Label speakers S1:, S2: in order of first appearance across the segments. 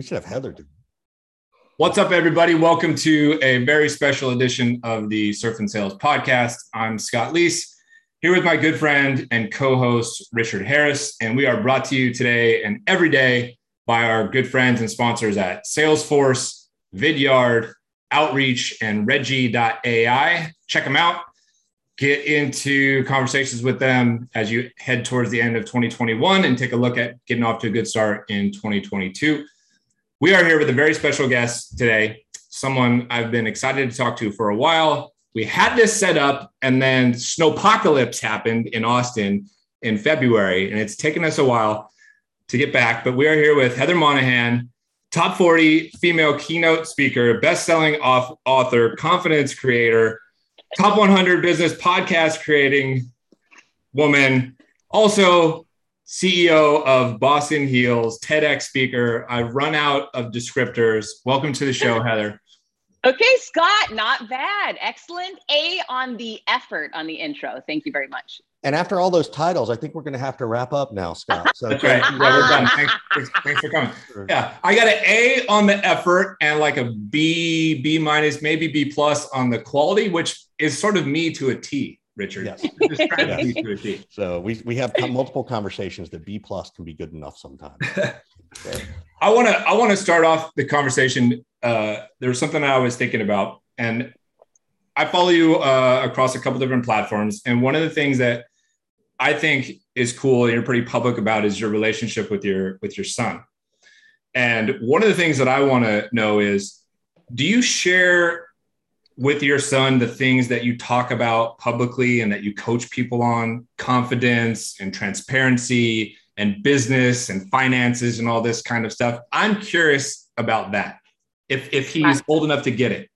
S1: We should have Heather do.
S2: What's up, everybody? Welcome to a very special edition of the Surf and Sales podcast. I'm Scott Leese, here with my good friend and co host, Richard Harris. And we are brought to you today and every day by our good friends and sponsors at Salesforce, Vidyard, Outreach, and Regie.ai. Check them out. Get into conversations with them as you head towards the end of 2021 and take a look at getting off to a good start in 2022. We are here with a very special guest today, someone I've been excited to talk to for a while. We had this set up, and then snowpocalypse happened in Austin in February, and it's taken us a while to get back. But we are here with Heather Monahan, top 40 female keynote speaker, best-selling author, confidence creator, top 100 business podcast creating woman, also CEO of Boss in Heels, TEDx speaker. I've run out of descriptors. Welcome to the show, Heather.
S3: Okay, Scott, not bad. Excellent. A on the effort on the intro. Thank you very much.
S1: And after all those titles, I think we're going to have to wrap up now, Scott.
S2: So That's right. Yeah, we're done. Thanks, thanks, for coming. Yeah, I got an A on the effort and like a B, B minus, maybe B plus on the quality, which is sort of me to a T. Richard. Yes.
S1: yes. So we, we have multiple conversations that B plus can be good enough sometimes.
S2: Okay. I want to I want to start off the conversation. Uh, there was something I was thinking about, and I follow you uh, across a couple different platforms. And one of the things that I think is cool, and you're pretty public about, is your relationship with your with your son. And one of the things that I want to know is, do you share with your son the things that you talk about publicly and that you coach people on confidence and transparency and business and finances and all this kind of stuff. I'm curious about that. If if he's old enough to get it.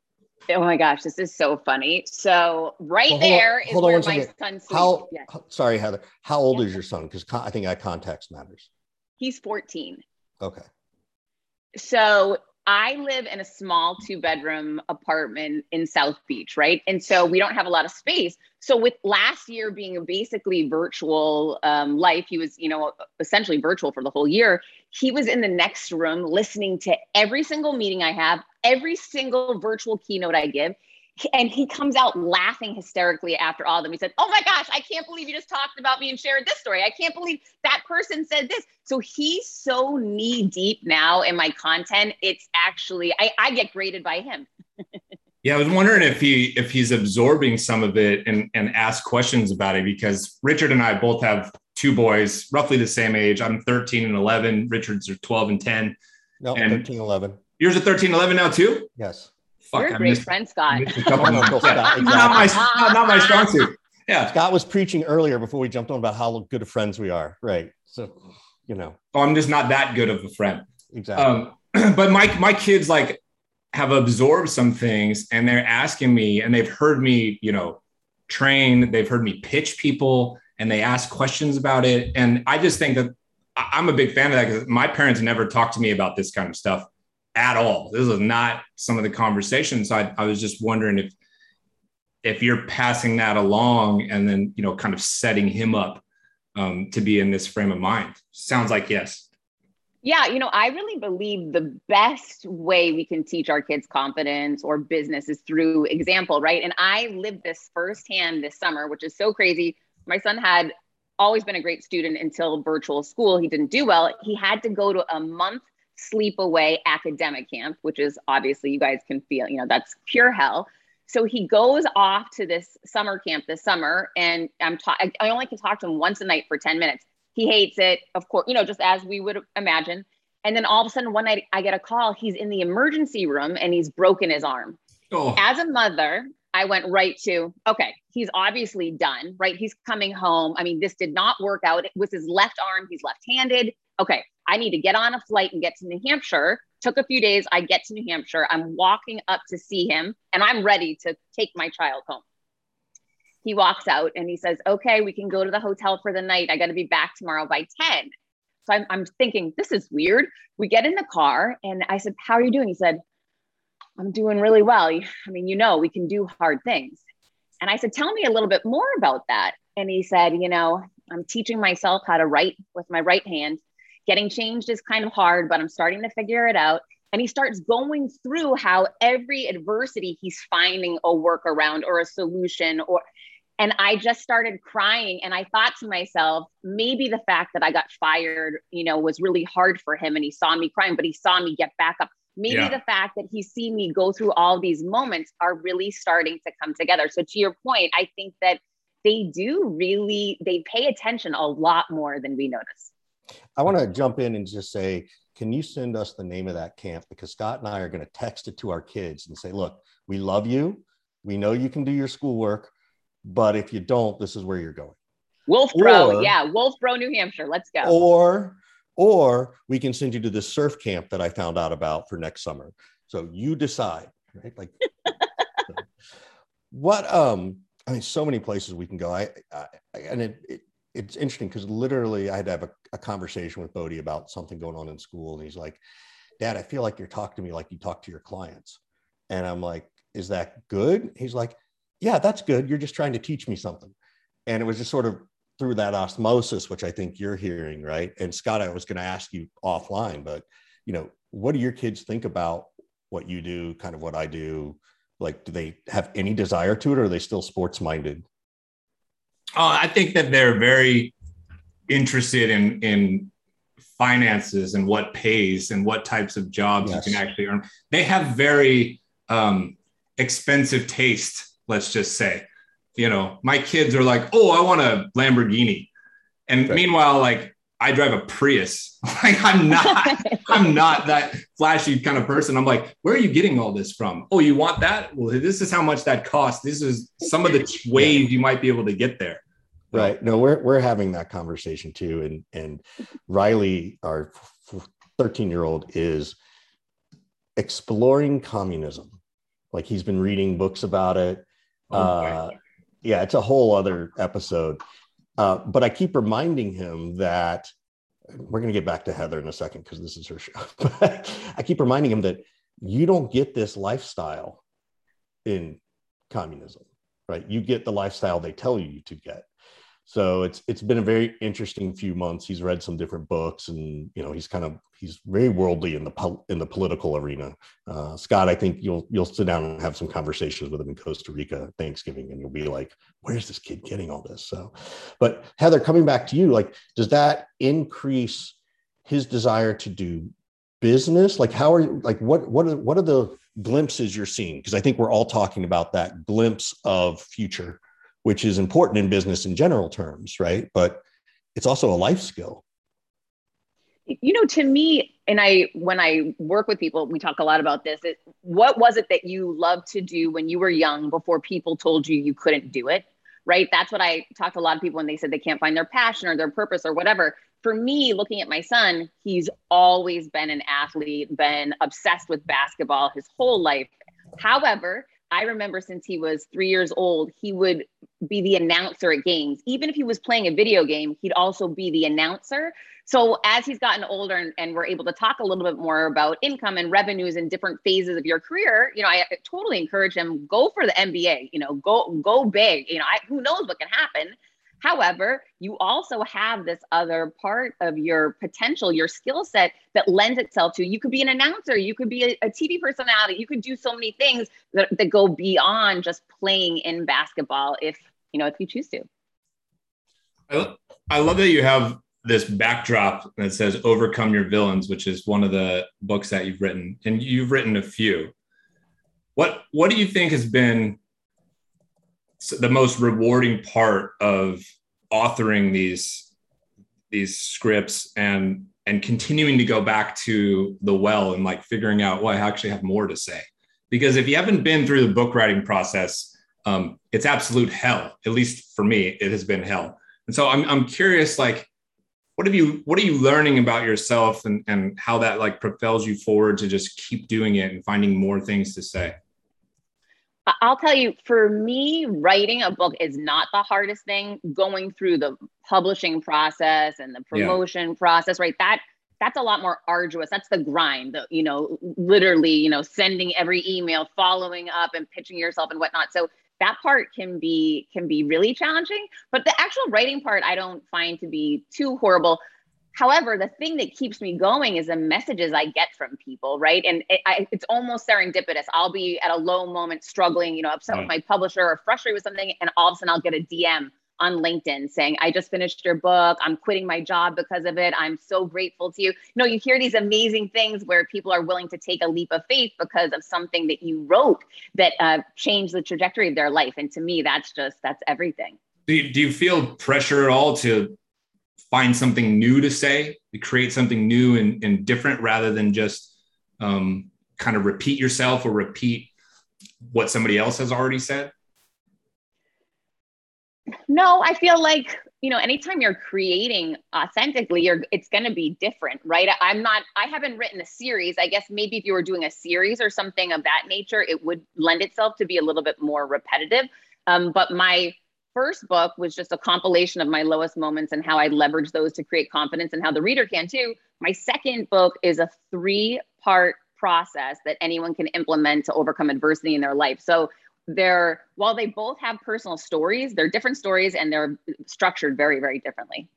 S3: Oh my gosh this is so funny. So right well, there is where my son sleeps.
S1: how yes. sorry heather. How old yes. is your son? Because i think that context matters.
S3: He's 14
S1: okay.
S3: So I live in a small two bedroom apartment in South Beach, right? And so we don't have a lot of space. So with last year being a basically virtual um, life, he was, you know, essentially virtual for the whole year. He was in the next room listening to every single meeting I have, every single virtual keynote I give and he comes out laughing hysterically after all of them. He said, Oh my gosh, I can't believe you just talked about me and shared this story. I can't believe that person said this. So he's so knee deep now in my content. It's actually, I, I get graded by him.
S2: yeah, I was wondering if he if he's absorbing some of it and, and ask questions about it because Richard and I both have two boys, roughly the same age. I'm 13 and 11. Richard's are 12 and 10.
S1: No, and 13, 11.
S2: Yours are 13, 11 now too?
S1: Yes.
S3: Fuck, You're a great friend, Scott.
S2: Scott exactly. not, my, not, not my strong suit. Yeah.
S1: Scott was preaching earlier before we jumped on about how good of friends we are. Right. So, you know.
S2: Oh, I'm just not that good of a friend.
S1: Exactly.
S2: Um, but my my kids like have absorbed some things and they're asking me and they've heard me, you know, train, they've heard me pitch people and they ask questions about it. And I just think that I'm a big fan of that because my parents never talked to me about this kind of stuff at all. This is not some of the conversations. I, I was just wondering if if you're passing that along and then you know kind of setting him up um, to be in this frame of mind. Sounds like yes.
S3: Yeah, you know, I really believe the best way we can teach our kids confidence or business is through example, right? And I lived this firsthand this summer, which is so crazy. My son had always been a great student until virtual school. He didn't do well. He had to go to a month sleep away academic camp, which is obviously you guys can feel, you know, that's pure hell. So he goes off to this summer camp this summer, and I'm ta- I only can talk to him once a night for 10 minutes. He hates it, of course, you know, just as we would imagine. And then all of a sudden, one night I get a call. He's in the emergency room and he's broken his arm. Oh. As a mother, I went right to, okay, he's obviously done, right? He's coming home. I mean, this did not work out. It was his left arm. He's left handed. Okay, I need to get on a flight and get to New Hampshire. Took a few days. I get to New Hampshire. I'm walking up to see him and I'm ready to take my child home. He walks out and he says, Okay, we can go to the hotel for the night. I got to be back tomorrow by 10. So I'm, I'm thinking, This is weird. We get in the car and I said, How are you doing? He said, I'm doing really well. I mean, you know, we can do hard things. And I said, Tell me a little bit more about that. And he said, You know, I'm teaching myself how to write with my right hand getting changed is kind of hard, but I'm starting to figure it out. And he starts going through how every adversity he's finding a workaround or a solution or and I just started crying and I thought to myself, maybe the fact that I got fired, you know, was really hard for him and he saw me crying, but he saw me get back up. Maybe yeah. the fact that he's seen me go through all these moments are really starting to come together. So to your point, I think that they do really they pay attention a lot more than we notice.
S1: I want to jump in and just say, can you send us the name of that camp? Because Scott and I are going to text it to our kids and say, look, we love you. We know you can do your schoolwork, but if you don't, this is where you're going.
S3: Wolfeboro, or, yeah, Wolfeboro, New Hampshire. Let's go.
S1: Or, or we can send you to the surf camp that I found out about for next summer. So you decide, right? Like, what? Um, I mean, so many places we can go. I, I and it, it it's interesting because literally I had to have a, a conversation with Bodie about something going on in school, and he's like, "Dad, I feel like you're talking to me like you talk to your clients," and I'm like, "Is that good?" He's like, "Yeah, that's good. You're just trying to teach me something," and it was just sort of through that osmosis, which I think you're hearing, right? And Scott, I was going to ask you offline, but you know, what do your kids think about what you do, kind of what I do? Like, do they have any desire to it, or are they still sports minded?
S2: Oh, I think that they're very interested in in finances and what pays and what types of jobs yes. you can actually earn. They have very um, expensive taste, let's just say. You know, my kids are like, "Oh, I want a Lamborghini," and right. meanwhile, like I drive a Prius. like I'm not, I'm not that flashy kind of person. I'm like, where are you getting all this from? Oh, you want that? Well, this is how much that costs. This is some of the ways you might be able to get there.
S1: Right. No, we're we're having that conversation too. And and Riley, our 13 year old, is exploring communism. Like he's been reading books about it. Oh, uh, yeah, it's a whole other episode. Uh, but I keep reminding him that we're going to get back to Heather in a second because this is her show. but I keep reminding him that you don't get this lifestyle in communism, right? You get the lifestyle they tell you to get so it's it's been a very interesting few months. He's read some different books and you know he's kind of he's very worldly in the in the political arena. Uh, scott i think you'll you'll sit down and have some conversations with him in costa rica thanksgiving and you'll be like where's this kid getting all this? So but heather coming back to you like does that increase his desire to do business? Like how are you like what what are what are the glimpses you're seeing? Because i think we're all talking about that glimpse of future which is important in business in general terms, right? But it's also a life skill.
S3: You know, to me, and I, when I work with people, we talk a lot about this. It, what was it that you loved to do when you were young before people told you you couldn't do it? Right. That's what I talked to a lot of people when they said they can't find their passion or their purpose or whatever. For me, looking at my son, he's always been an athlete, been obsessed with basketball his whole life. However, I remember since he was three years old, he would be the announcer at games. Even if he was playing a video game, he'd also be the announcer. So as he's gotten older and, and, we're able to talk a little bit more about income and revenues in different phases of your career, you know, I totally encourage him go for the MBA. You know, go go big. You know, I, who knows what can happen. However, you also have this other part of your potential, your skill set that lends itself to you could be an announcer, you could be a, a, TV personality, you could do so many things that, that go beyond just playing in basketball if you know if you choose to.
S2: I, I love that you have this backdrop that says overcome your villains, which is one of the books that you've written, and you've written a few. What what do you think has been the most rewarding part of authoring these these scripts and and continuing to go back to the well and like figuring out well i actually have more to say. Because if you haven't been through the book writing process um, it's absolute hell. At least for me it has been hell. And so i'm, I'm curious like what have you what are you learning about yourself and and how that like propels you forward to just keep doing it and finding more things to say
S3: I'll tell you, for me, writing a book is not the hardest thing. Going through the publishing process and the promotion yeah. process, right? That that's a lot more arduous. That's the grind, the, you know, literally, you know, sending every email, following up and pitching yourself and whatnot. So that part can be can be really challenging. But the actual writing part I don't find to be too horrible However, the thing that keeps me going is the messages I get from people, right? And it, I, it's almost serendipitous. I'll be at a low moment, struggling, you know, upset with my publisher or frustrated with something, and all of a sudden I'll get a DM on LinkedIn saying, I just finished your book. I'm quitting my job because of it. I'm so grateful to you. You know, you hear these amazing things where people are willing to take a leap of faith because of something that you wrote that uh, changed the trajectory of their life. And to me, that's just, that's everything.
S2: Do you, do you feel pressure at all to find something new to say, to create something new and, and different rather than just um, kind of repeat yourself or repeat what somebody else has already said?
S3: No, I feel like you know anytime you're creating authentically you're it's going to be different right? I'm not i haven't written a series. I guess maybe if you were doing a series or something of that nature it would lend itself to be a little bit more repetitive. Um, but my first book was just a compilation of my lowest moments and how i leverage those to create confidence and how the reader can too. My second book is a three part process that anyone can implement to overcome adversity in their life. So they're while they both have personal stories they're different stories and they're structured very very differently.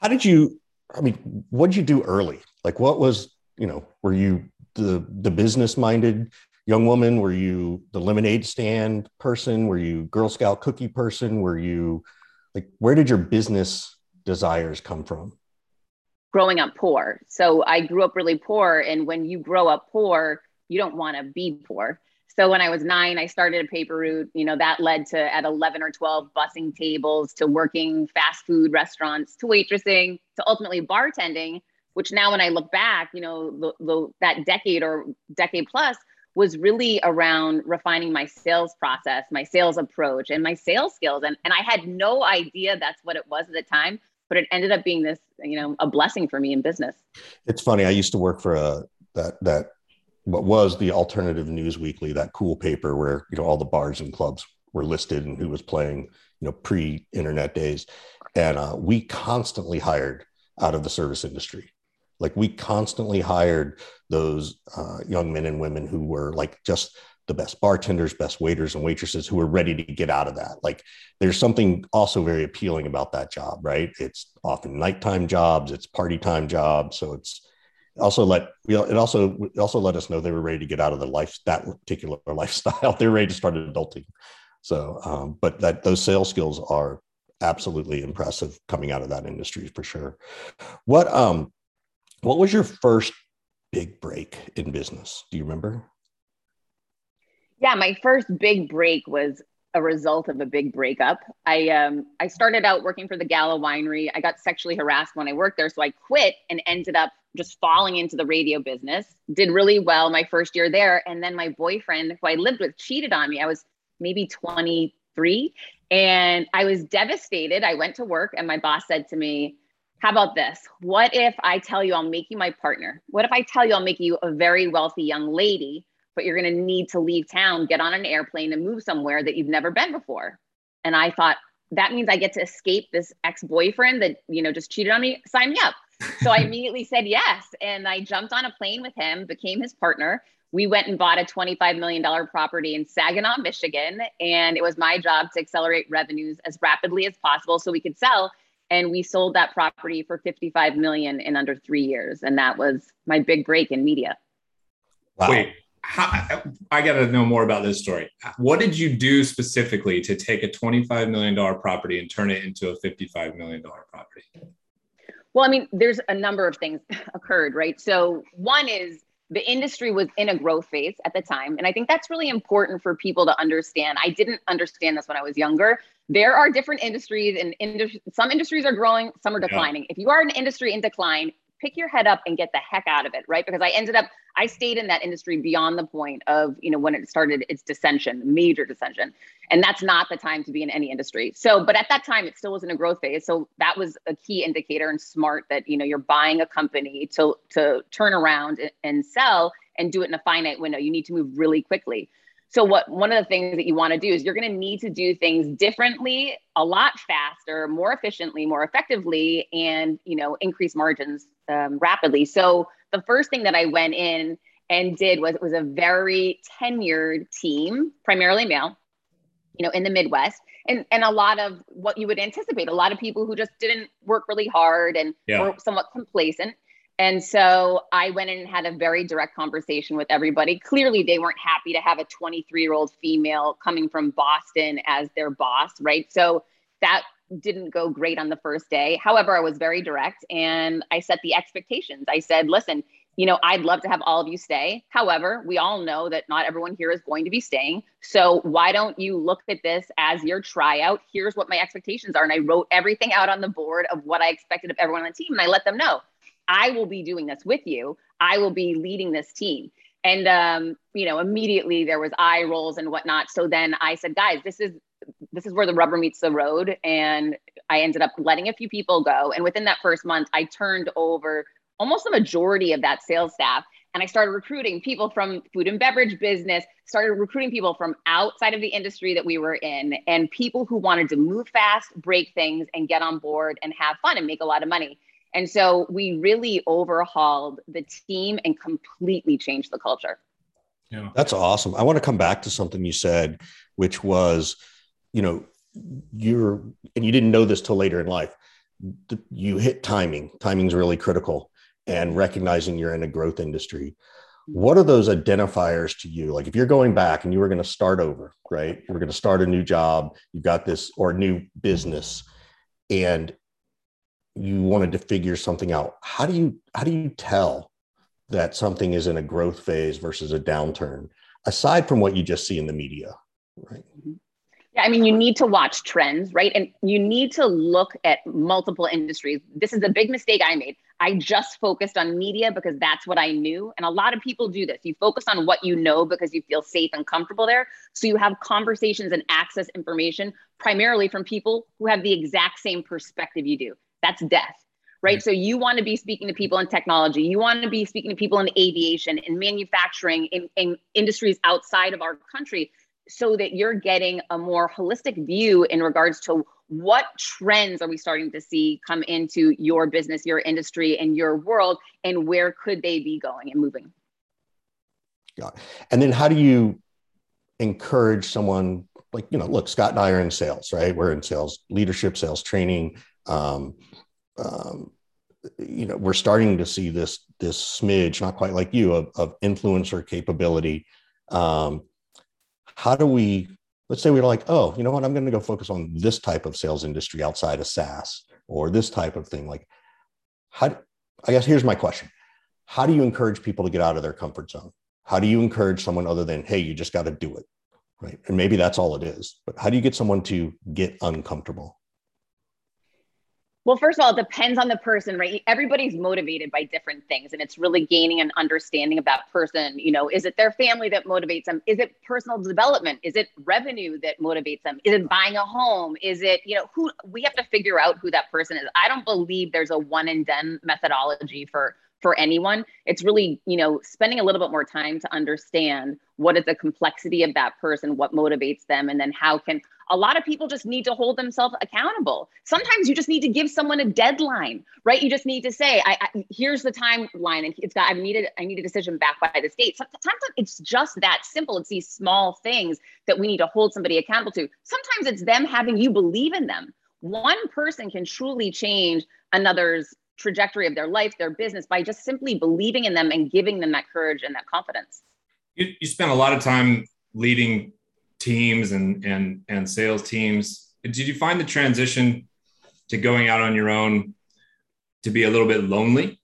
S1: How did you i mean what did you do early? Like what was you know were you the the business minded young woman were you the lemonade stand person? Were you girl scout cookie person? Were you like where did your business desires come from?
S3: Growing up poor. So i grew up really poor and when you grow up poor you don't want to be poor. So when I was nine, I started a paper route. You know, that led to at 11 or 12 bussing tables, to working fast food restaurants, to waitressing, to ultimately bartending, which now when I look back, you know, the, the, that decade or decade plus was really around refining my sales process, my sales approach, and my sales skills. And, and I had no idea that's what it was at the time, but it ended up being this, you know, a blessing for me in business.
S1: It's funny. I used to work for a that that what was the alternative news weekly, that cool paper where you know all the bars and clubs were listed and who was playing, you know, pre-internet days, and uh, we constantly hired out of the service industry. Like we constantly hired those uh, young men and women who were like just the best bartenders, best waiters and waitresses who were ready to get out of that. Like there's something also very appealing about that job, right? It's often nighttime jobs, it's party time jobs, so it's also let it also it also let us know they were ready to get out of the life that particular lifestyle. They're ready to start adulting. So, um, but that those sales skills are absolutely impressive coming out of that industry for sure. What um, what was your first big break in business? Do you remember?
S3: Yeah, my first big break was a result of a big breakup. I um I started out working for the Gallo Winery. I got sexually harassed when I worked there, so I quit and ended up just falling into the radio business. Did really well my first year there. And then my boyfriend, who I lived with, cheated on me. I was maybe 23 and I was devastated. I went to work and my boss said to me, How about this? What if I tell you I'll make you my partner? What if I tell you I'll make you a very wealthy young lady, but you're going to need to leave town, get on an airplane, and move somewhere that you've never been before? And I thought, that means I get to escape this ex boyfriend that, you know, just cheated on me. Sign me up so I immediately said yes. And I jumped on a plane with him, became his partner. We went and bought a $25 million property in Saginaw, Michigan. And it was my job to accelerate revenues as rapidly as possible so we could sell. And we sold that property for 55 million in under three years. And that was my big break in media.
S2: Wow. Wait, how, I got to know more about this story. What did you do specifically to take a $25 million property and turn it into a $55 million property?
S3: Well, I mean, there's a number of things occurred, right? So one is the industry was in a growth phase at the time. And I think that's really important for people to understand. I didn't understand this when I was younger. There are different industries, and industry, some industries are growing, some are declining. Yeah. If you are an industry in decline, pick your head up and get the heck out of it, right? Because I ended up, I stayed in that industry beyond the point of, you know, when it started its dissension, major dissension. And that's not the time to be in any industry. So, but at that time, it still was in a growth phase. So that was a key indicator and smart that, you know, you're buying a company to, to turn around and sell and do it in a finite window. You need to move really quickly. So what one of the things that you want to do is you're going to need to do things differently, a lot faster, more efficiently, more effectively, and you know increase margins um, rapidly. So the first thing that I went in and did was it was a very tenured team, primarily male, you know, in the Midwest, and and a lot of what you would anticipate, a lot of people who just didn't work really hard and yeah. were somewhat complacent. And so I went in and had a very direct conversation with everybody. Clearly, they weren't happy to have a 23 year old female coming from Boston as their boss, right? So that didn't go great on the first day. However, I was very direct and I set the expectations. I said, listen, you know, I'd love to have all of you stay. However, we all know that not everyone here is going to be staying. So why don't you look at this as your tryout? Here's what my expectations are. And I wrote everything out on the board of what I expected of everyone on the team. And I let them know I will be doing this with you. I will be leading this team. And, um, you know, immediately there was eye rolls and whatnot. So then I said, guys, this is this is where the rubber meets the road. And I ended up letting a few people go. And within that first month, I turned over almost the majority of that sales staff. And I started recruiting people from food and beverage business, started recruiting people from outside of the industry that we were in, and people who wanted to move fast, break things, and get on board and have fun and make a lot of money. And so we really overhauled the team and completely changed the culture.
S1: Yeah. That's awesome. I want to come back to something you said, which was, you know, you're, and you didn't know this till later in life. You hit timing. Timing's really critical and recognizing you're in a growth industry what are those identifiers to you like if you're going back and you were going to start over right you're going to start a new job you've got this or new business and you wanted to figure something out how do you how do you tell that something is in a growth phase versus a downturn aside from what you just see in the media right
S3: mm-hmm. Yeah, I mean, you need to watch trends, right? And you need to look at multiple industries. This is a big mistake I made. I just focused on media because that's what I knew. And a lot of people do this. You focus on what you know because you feel safe and comfortable there. So you have conversations and access information primarily from people who have the exact same perspective you do. That's death. Right. So you want to be speaking to people in technology. You want to be speaking to people in aviation, in manufacturing, in, in industries outside of our country so that you're getting a more holistic view in regards to what trends are we starting to see come into your business, your industry, and your world, and where could they be going and moving?
S1: Yeah. And then how do you encourage someone like, you know, look, Scott and I are in sales, right? We're in sales leadership, sales training. Um, um, you know, we're starting to see this this smidge, not quite like you, of, of influencer capability. Um, how do we let's say we're like oh you know what? I'm going to go focus on this type of sales industry outside of saas or this type of thing. Like how i guess here's my question. How do you encourage people to get out of their comfort zone? How do you encourage someone other than hey you just got to do it right? And maybe that's all it is but how do you get someone to get uncomfortable
S3: well, first of all, it depends on the person, right? Everybody's motivated by different things, and it's really gaining an understanding of that person. You know, is it their family that motivates them? Is it personal development? Is it revenue that motivates them? Is it buying a home? Is it, you know, who we have to figure out who that person is. I don't believe there's a one and done methodology for for anyone. It's really, you know, spending a little bit more time to understand what is the complexity of that person, what motivates them, and then how can a lot of people just need to hold themselves accountable. Sometimes you just need to give someone a deadline, right? You just need to say, I, I here's the timeline, and it's got I needed I need a decision back by this date. Sometimes it's just that simple. It's these small things that we need to hold somebody accountable to. Sometimes it's them having you believe in them. One person can truly change another's trajectory of their life, their business by just simply believing in them and giving them that courage and that confidence.
S2: You, you spent a lot of time leading teams and and and sales teams. Did you find the transition to going out on your own to be a little bit lonely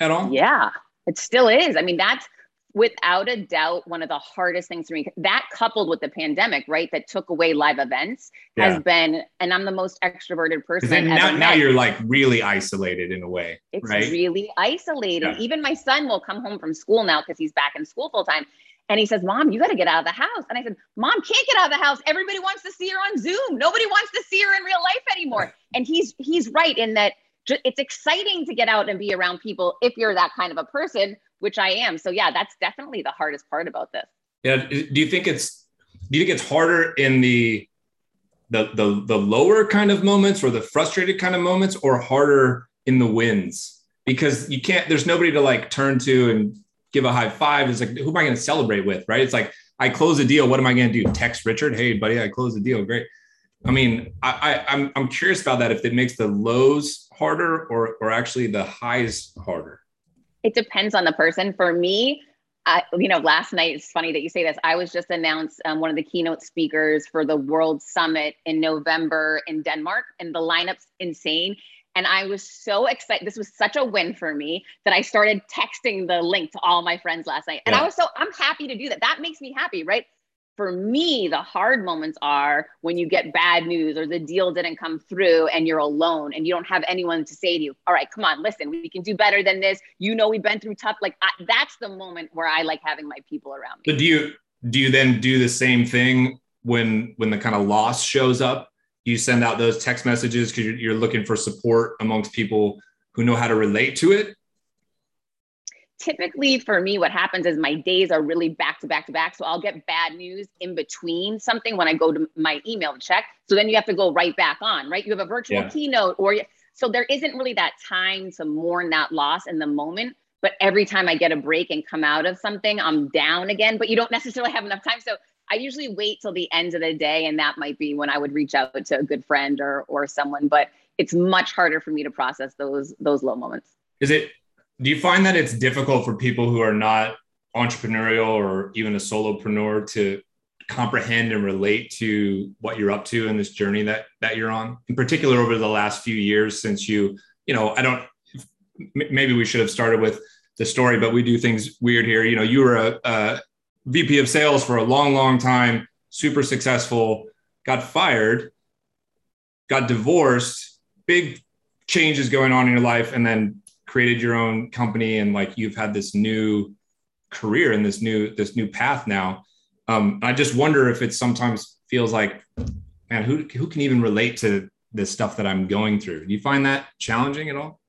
S2: at all?
S3: Yeah, it still is. I mean, that's without a doubt one of the hardest things for me that coupled with the pandemic right that took away live events yeah. has been and i'm the most extroverted person
S2: now, now you're like really isolated in a way
S3: it's
S2: right?
S3: really isolated yeah. even my son will come home from school now because he's back in school full time and he says mom you got to get out of the house and i said mom can't get out of the house everybody wants to see her on zoom nobody wants to see her in real life anymore and he's he's right in that it's exciting to get out and be around people if you're that kind of a person which I am. So yeah, that's definitely the hardest part about this.
S2: Yeah. Do you think it's do you think it's harder in the the the the lower kind of moments or the frustrated kind of moments or harder in the wins? Because you can't there's nobody to like turn to and give a high five. It's like who am I going to celebrate with? Right. It's like I close a deal. What am I going to do? Text Richard, hey buddy, I closed the deal. Great. I mean, I, I I'm I'm curious about that. If it makes the lows harder or or actually the highs harder.
S3: It depends on the person. For me, I, you know, last night, it's funny that you say this. I was just announced um, one of the keynote speakers for the World Summit in November in Denmark, and the lineup's insane. And I was so excited. This was such a win for me that I started texting the link to all my friends last night. And yeah. I was so, I'm happy to do that. That makes me happy, right? for me, the hard moments are when you get bad news or the deal didn't come through and you're alone and you don't have anyone to say to you, all right, come on, listen, we can do better than this. You know, we've been through tough. Like I, that's the moment where I like having my people around
S2: me. But do you, do you then do the same thing when, when the kind of loss shows up? You send out those text messages because you're, you're looking for support amongst people who know how to relate to it?
S3: Typically for me what happens is my days are really back to back to back. So i'll get bad news in between something when i go to my email to check. So then you have to go right back on right? You have a virtual yeah. keynote or so there isn't really that time to mourn that loss in the moment. But every time i get a break and come out of something i'm down again. But you don't necessarily have enough time. So i usually wait till the end of the day and that might be when i would reach out to a good friend or or someone but it's much harder for me to process those those low moments.
S2: Is it do you find that it's difficult for people who are not entrepreneurial or even a solopreneur to comprehend and relate to what you're up to in this journey that that you're on? In particular over the last few years since you you know i don't maybe we should have started with the story but we do things weird here. You know you were a, a vp of sales for a long long time super successful got fired got divorced big changes going on in your life and then created your own company and like you've had this new career and this new this new path now. Um, i just wonder if it sometimes feels like man who, who can even relate to this stuff that i'm going through? Do you find that challenging at all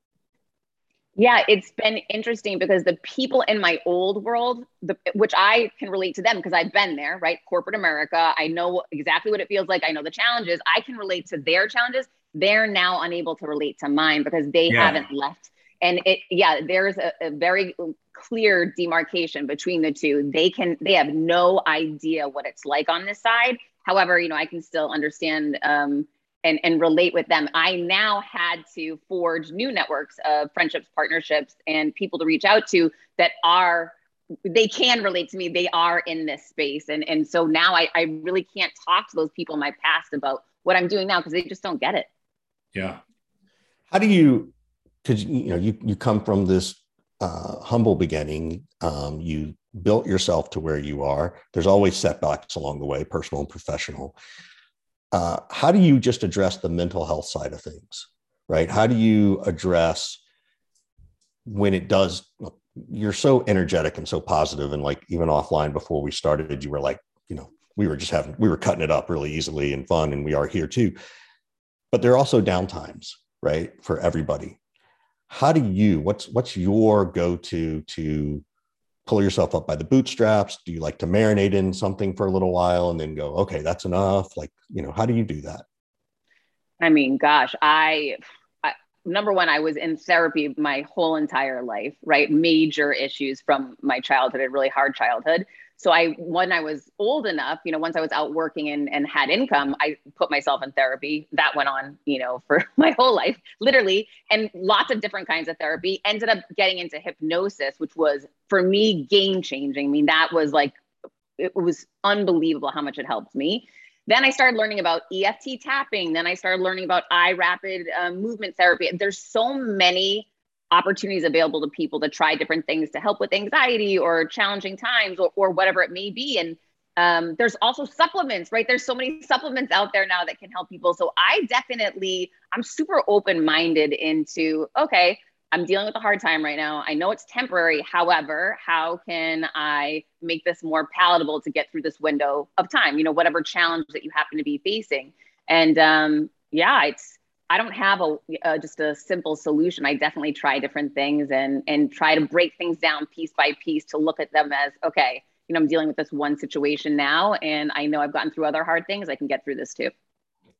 S3: yeah it's been interesting because the people in my old world the, which i can relate to them because i've been there right? Corporate america. I know exactly what it feels like. I know the challenges. I can relate to their challenges. They're now unable to relate to mine because they yeah. haven't left. And it yeah there's a, a, very clear demarcation between the two. They can they have no idea what it's like on this side. However you know i can still understand um, and, and relate with them i now had to forge new networks of friendships partnerships and people to reach out to that are they can relate to me they are in this space and and so now i, I really can't talk to those people in my past about what i'm doing now because they just don't get it
S2: yeah
S1: how do you because you know you you come from this uh, humble beginning. Um, you built yourself to where you are. There's always setbacks along the way, personal and professional. Uh, how do you just address the mental health side of things, right? How do you address when it does? You're so energetic and so positive, and like even offline before we started, you were like, you know, we were just having, we were cutting it up really easily and fun, and we are here too. But there are also downtimes, right, for everybody how do you what's what's your go-to to pull yourself up by the bootstraps? Do you like to marinate in something for a little while and then go okay that's enough like you know how do you do that?
S3: I mean gosh i, I number one i was in therapy my whole entire life right? Major issues from my childhood a really hard childhood so I, when I was old enough, you know, once I was out working and, and had income, I put myself in therapy. That went on, you know, for my whole life, literally, and lots of different kinds of therapy. Ended up getting into hypnosis, which was for me game changing. I mean, that was like, it was unbelievable how much it helped me. Then I started learning about EFT tapping. Then I started learning about eye rapid um, movement therapy. There's so many opportunities available to people to try different things to help with anxiety or challenging times or, or whatever it may be. And um, there's also supplements, right? There's so many supplements out there now that can help people. So I definitely, I'm super open minded into, okay, I'm dealing with a hard time right now. I know it's temporary. However, how can I make this more palatable to get through this window of time? You know, whatever challenge that you happen to be facing. And um, yeah, it's I don't have a uh, just a simple solution. I definitely try different things and and try to break things down piece by piece to look at them as okay, you know, I'm dealing with this one situation now, and I know I've gotten through other hard things. I can get through this too.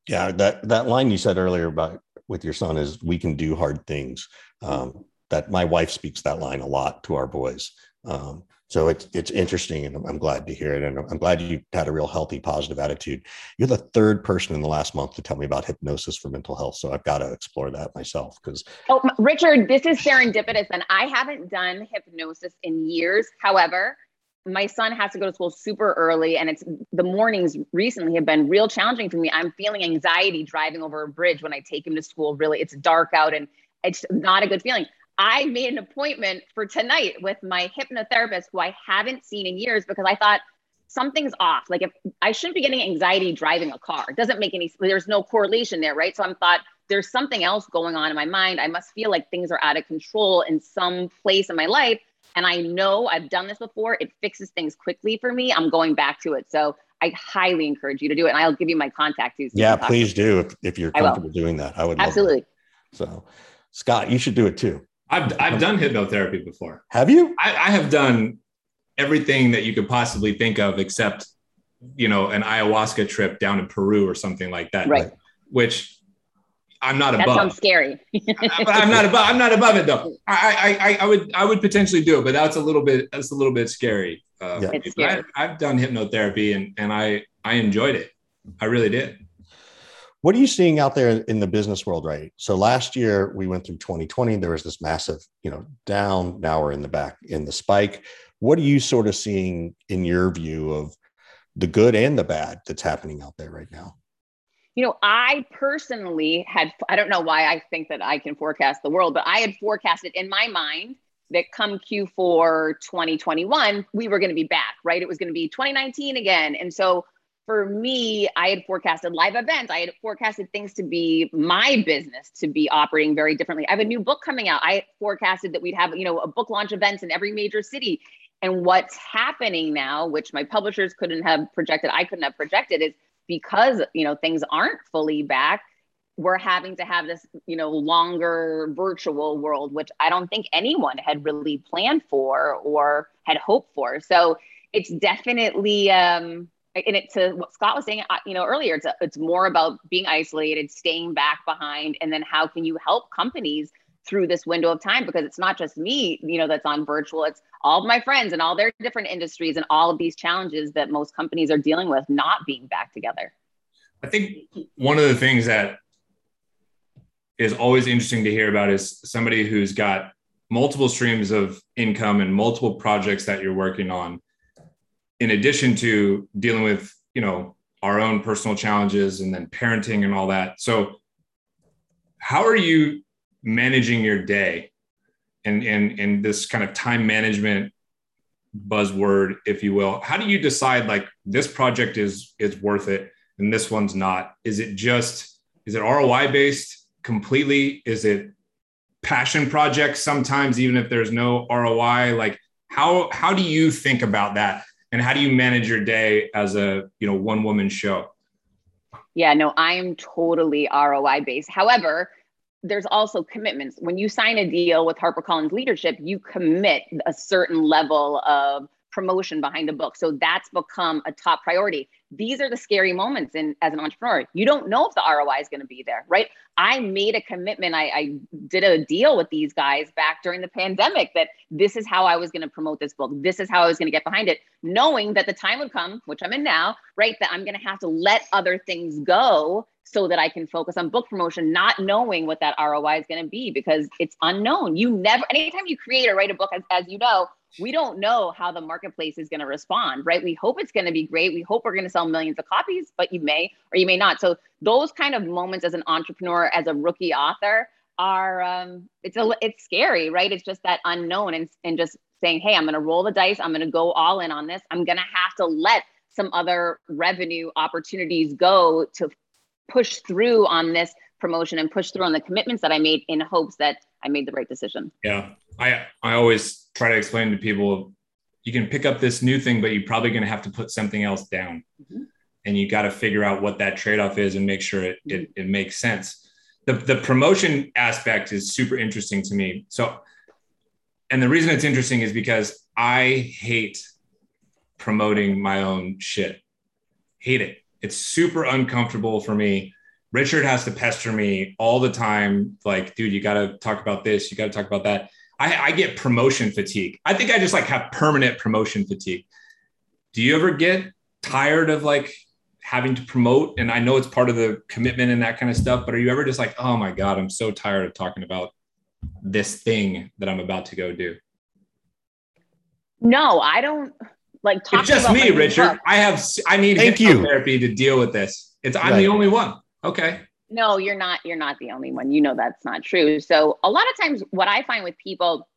S1: Yeah, that that line you said earlier about with your son is we can do hard things. Um, that my wife speaks that line a lot to our boys. Um, so it's it's interesting, and I'm, glad to hear it. And I'm glad you had a real healthy, positive attitude. You're the third person in the last month to tell me about hypnosis for mental health, so I've got to explore that myself. Because
S3: oh, Richard, this is serendipitous, and I haven't done hypnosis in years. However, my son has to go to school super early, and it's the mornings recently have been real challenging for me. I'm feeling anxiety driving over a bridge when I take him to school. Really, it's dark out, and it's not a good feeling. I made an appointment for tonight with my hypnotherapist who I haven't seen in years because I thought something's off. Like if I shouldn't be getting anxiety driving a car. It doesn't make any there's no correlation there, right? So I'm thought there's something else going on in my mind. I must feel like things are out of control in some place in my life. And I know I've done this before. It fixes things quickly for me. I'm going back to it. So I highly encourage you to do it. And I'll give you my contact too.
S1: So yeah, please do if, if you're comfortable doing that. I would
S3: absolutely.
S1: So Scott, you should do it too.
S2: I've I've done hypnotherapy before.
S1: Have you?
S2: I, I have done everything that you could possibly think of, except you know an ayahuasca trip down in Peru or something like that.
S3: Right.
S2: Which I'm not
S3: that
S2: above.
S3: That sounds scary.
S2: but I'm not above. I'm not above it though. I, I I would I would potentially do it, but that's a little bit that's a little bit scary.
S3: Uh, yeah. It's scary.
S2: I, I've done hypnotherapy and and I I enjoyed it. I really did.
S1: What are you seeing out there in the business world, right? So last year we went through 2020. There was this massive, you know, down. Now we're in the back in the spike. What are you sort of seeing in your view of the good and the bad that's happening out there right now?
S3: You know, I personally had, I don't know why I think that I can forecast the world, but I had forecasted in my mind that come Q4 2021, we were going to be back, right? It was going to be 2019 again. And so for me, I had forecasted live events. I had forecasted things to be my business to be operating very differently. I have a new book coming out. I forecasted that we'd have, you know, a book launch events in every major city. And what's happening now, which my publishers couldn't have projected, I couldn't have projected, is because you know things aren't fully back. We're having to have this, you know, longer virtual world, which I don't think anyone had really planned for or had hoped for. So it's definitely um, and it to what Scott was saying, you know, earlier, it's a, it's more about being isolated, staying back behind, and then how can you help companies through this window of time? Because it's not just me, you know, that's on virtual. It's all of my friends and all their different industries and all of these challenges that most companies are dealing with, not being back together.
S2: I think one of the things that is always interesting to hear about is somebody who's got multiple streams of income and multiple projects that you're working on in addition to dealing with you know our own personal challenges and then parenting and all that. So how are you managing your day and and and this kind of time management buzzword if you will? How do you decide like this project is is worth it and this one's not? Is it just is it roi based completely? Is it passion projects sometimes even if there's no roi like how how do you think about that and how do you manage your day as a you know one woman show
S3: yeah no i am totally roi based however there's also commitments when you sign a deal with harpercollins leadership you commit a certain level of promotion behind the book. So that's become a top priority. These are the scary moments in as an entrepreneur. You don't know if the ROI is going to be there, right? I made a commitment. I, I did a deal with these guys back during the pandemic that this is how I was going to promote this book. This is how I was going to get behind it, knowing that the time would come, which I'm in now, right? That I'm going to have to let other things go so that I can focus on book promotion, not knowing what that ROI is going to be because it's unknown. You never, anytime you create or write a book, as, as you know, we don't know how the marketplace is going to respond, right? We hope it's going to be great. We hope we're going to sell millions of copies, but you may or you may not. So those kind of moments as an entrepreneur, as a rookie author, are um, it's a it's scary, right? It's just that unknown and and just saying, hey, I'm going to roll the dice. I'm going to go all in on this. I'm going to have to let some other revenue opportunities go to push through on this promotion and push through on the commitments that I made in hopes that I made the right decision.
S2: Yeah. I I always try to explain to people you can pick up this new thing, but you're probably going to have to put something else down. Mm-hmm. And you got to figure out what that trade-off is and make sure it, mm-hmm. it, it makes sense. The, the promotion aspect is super interesting to me. So, and the reason it's interesting is because I hate promoting my own shit. Hate it. It's super uncomfortable for me. Richard has to pester me all the time. Like, dude, you got to talk about this. You got to talk about that. I, I get promotion fatigue. I think I just like have permanent promotion fatigue. Do you ever get tired of like having to promote? And I know it's part of the commitment and that kind of stuff, but are you ever just like, oh my God, I'm so tired of talking about this thing that I'm about to go do?
S3: No, I don't like
S2: It's just me, Richard. Book. I have I need
S1: Thank you.
S2: therapy to deal with this. It's I'm right. the only one. Okay.
S3: No, you're not. You're not the only one. You know that's not true. So a lot of times, what I find with people,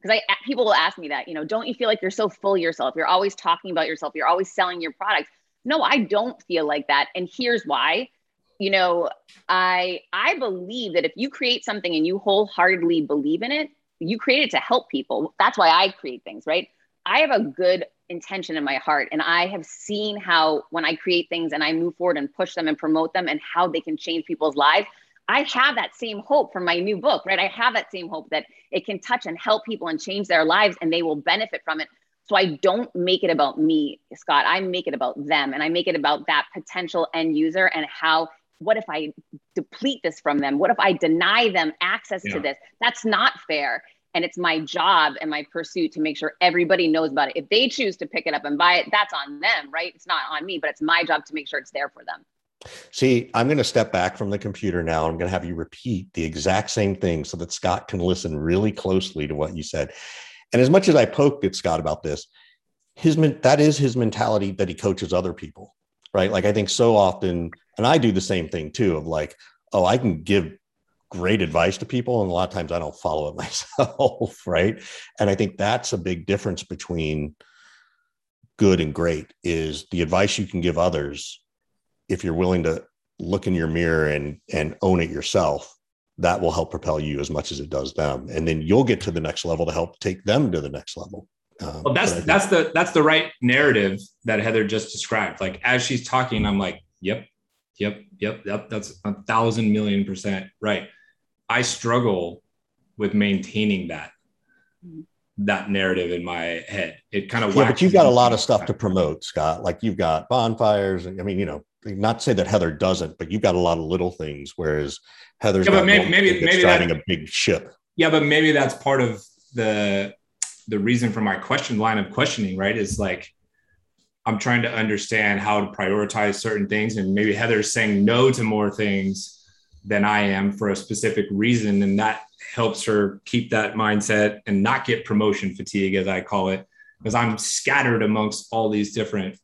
S3: because I people will ask me that, you know, don't you feel like you're so full yourself? You're always talking about yourself. You're always selling your products. No, I don't feel like that, and here's why. You know, I I believe that if you create something and you wholeheartedly believe in it, you create it to help people. That's why I create things, right? I have a good intention in my heart. And I have seen how when I create things and I move forward and push them and promote them and how they can change people's lives, I have that same hope for my new book, right? I have that same hope that it can touch and help people and change their lives and they will benefit from it. So I don't make it about me, Scott. I make it about them and I make it about that potential end user and how what if I deplete this from them? What if I deny them access yeah. to this? That's not fair and it's my job and my pursuit to make sure everybody knows about it. If they choose to pick it up and buy it that's on them right? It's not on me but it's my job to make sure it's there for them.
S1: See i'm going to step back from the computer now. I'm going to have you repeat the exact same thing so that scott can listen really closely to what you said. And as much as i poked at scott about this his that is his mentality that he coaches other people right? Like i think so often and i do the same thing too of like oh i can give great advice to people and a lot of times i don't follow it myself right? And i think that's a big difference between good and great is the advice you can give others if you're willing to look in your mirror and and own it yourself that will help propel you as much as it does them. And then you'll get to the next level to help take them to the next level.
S2: Um, well that's think- that's the that's the right narrative that heather just described. Like as she's talking i'm like yep yep yep yep that's a thousand million percent right I struggle with maintaining that that narrative in my head. It kind of
S1: yeah, but you've got a lot of stuff to promote, Scott. Like you've got bonfires. I mean, you know, not to say that Heather doesn't, but you've got a lot of little things. Whereas Heather's yeah, but maybe maybe, maybe driving that, a big ship.
S2: Yeah, but maybe that's part of the the reason for my question line of questioning, right? Is like I'm trying to understand how to prioritize certain things, and maybe Heather's saying no to more things than I am for a specific reason. And that helps her keep that mindset and not get promotion fatigue, as I call it, because I'm scattered amongst all these different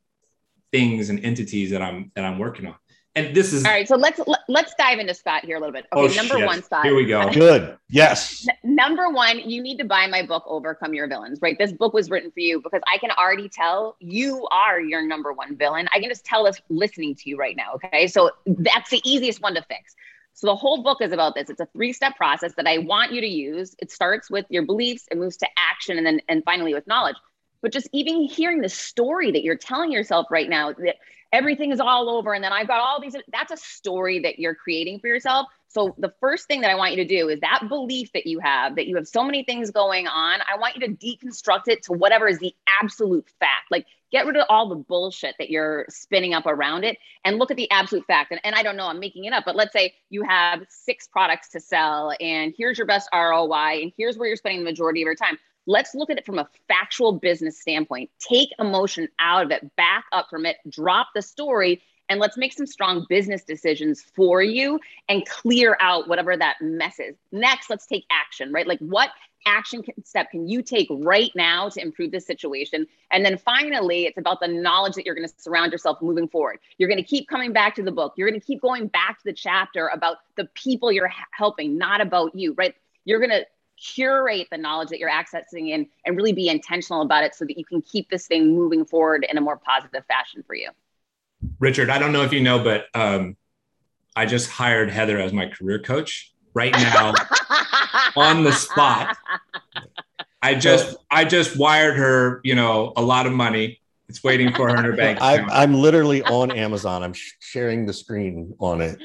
S2: things and entities that I'm that I'm working on. And this is
S3: all right. So let's let's dive into Scott here a little bit. Okay, oh, number one, Scott.
S2: Here we go.
S1: Good. Yes.
S3: number one, you need to buy my book, Overcome Your Villains. Right. This book was written for you because I can already tell you are your number one villain. I can just tell us listening to you right now. Okay. So that's the easiest one to fix. So the whole book is about this. It's a three-step process that I want you to use. It starts with your beliefs, it moves to action, and then and finally with knowledge. But just even hearing the story that you're telling yourself right now that everything is all over and then I've got all these that's a story that you're creating for yourself. So the first thing that I want you to do is that belief that you have that you have so many things going on, I want you to deconstruct it to whatever is the absolute fact. Like get rid of all the bullshit that you're spinning up around it and look at the absolute fact. And, and I don't know, I'm making it up, but let's say you have six products to sell and here's your best ROI and here's where you're spending the majority of your time. Let's look at it from a factual business standpoint. Take emotion out of it, back up from it, drop the story, and let's make some strong business decisions for you and clear out whatever that mess is. Next, let's take action, right? Like, what action step can you take right now to improve this situation? And then finally, it's about the knowledge that you're going to surround yourself moving forward. You're going to keep coming back to the book. You're going to keep going back to the chapter about the people you're helping, not about you, right? You're going to curate the knowledge that you're accessing in and really be intentional about it so that you can keep this thing moving forward in a more positive fashion for you.
S2: Richard, I don't know if you know, but um, I just hired Heather as my career coach right now on the spot. I just I just wired her, you know, a lot of money. It's waiting for her in her bank.
S1: I'm, I'm literally on Amazon. I'm sharing the screen on it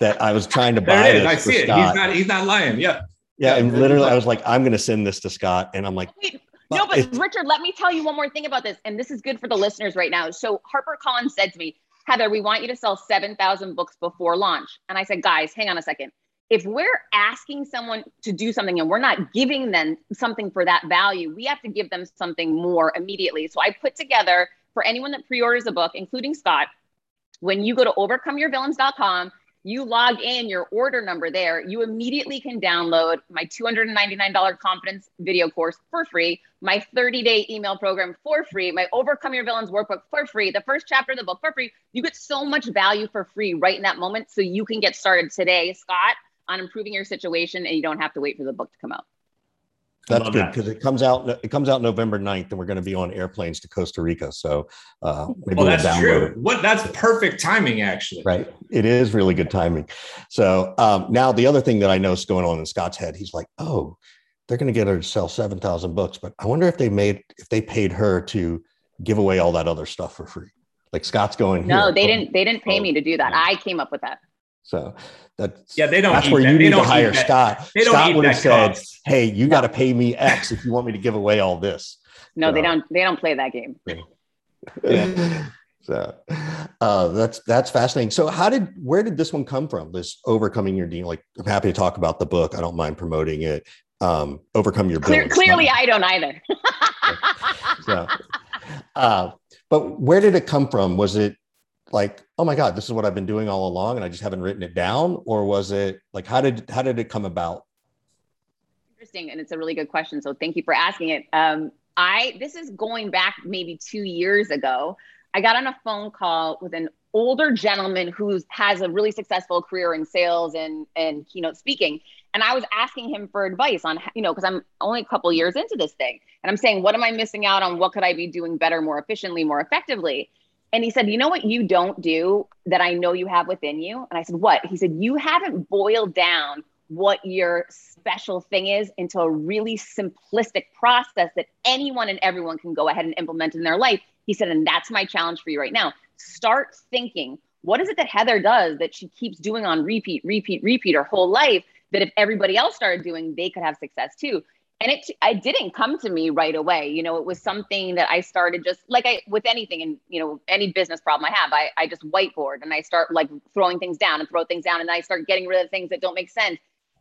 S1: that I was trying to buy.
S2: It I see it. Scott. He's not he's not lying. Yeah.
S1: Yeah, and literally, I was like, I'm going to send this to Scott, and I'm like,
S3: Wait, no, but Richard, let me tell you one more thing about this, and this is good for the listeners right now. So Harper Collins said to me, Heather, we want you to sell 7,000 books before launch. And I said, guys, hang on a second. If we're asking someone to do something and we're not giving them something for that value, we have to give them something more immediately. So I put together for anyone that pre-orders a book, including Scott, when you go to overcomeyourvillains.com, you log in your order number there, you immediately can download my $299 confidence video course for free, my 30 day email program for free, my Overcome Your Villains workbook for free, the first chapter of the book for free. You get so much value for free right in that moment. So you can get started today, Scott, on improving your situation and you don't have to wait for the book to come out.
S1: That's good because it comes out it comes out November 9th and we're going to be on airplanes to Costa Rica. So uh
S2: maybe well, that's we'll true. What that's perfect timing actually.
S1: Right. It is really good timing. So um now the other thing that I know is going on in Scott's head, he's like, oh, they're going to get her to sell 7,000 books, but I wonder if they made if they paid her to give away all that other stuff for free. Like Scott's going.
S3: No, they oh, didn't. They didn't pay oh, me to do that. I came up with that.
S1: So that's
S2: yeah, they don't.
S1: That's where
S2: that.
S1: you
S2: they
S1: need to hire Scott.
S2: They
S1: don't Scott would have said,
S2: cost.
S1: "Hey, you got to pay me X if you want me to give away all this."
S3: No, so, they don't. They don't play that game.
S1: Yeah. so uh, that's that's fascinating. So, how did where did this one come from? This overcoming your dean. Like, I'm happy to talk about the book. I don't mind promoting it. Um, overcome your
S3: Clear, clearly, I don't either.
S1: so, uh, but where did it come from? Was it like oh my god this is what i've been doing all along and i just haven't written it down or was it like how did how did it come about?
S3: Interesting and it's a really good question so thank you for asking it. Um, i this is going back maybe two years ago. I got on a phone call with an older gentleman who has a really successful career in sales and and keynote speaking and i was asking him for advice on you know because i'm only a couple years into this thing and i'm saying what am i missing out on? What could i be doing better more efficiently more effectively and he said, You know what you don't do that I know you have within you? And I said, What? He said, You haven't boiled down what your special thing is into a really simplistic process that anyone and everyone can go ahead and implement in their life. He said, And that's my challenge for you right now. Start thinking, what is it that Heather does that she keeps doing on repeat, repeat, repeat her whole life? That if everybody else started doing, they could have success too and it I didn't come to me right away. You know, it was something that I started just like I with anything and you know any business problem I have, I I just whiteboard and I start like throwing things down and throw things down and I start getting rid of things that don't make sense.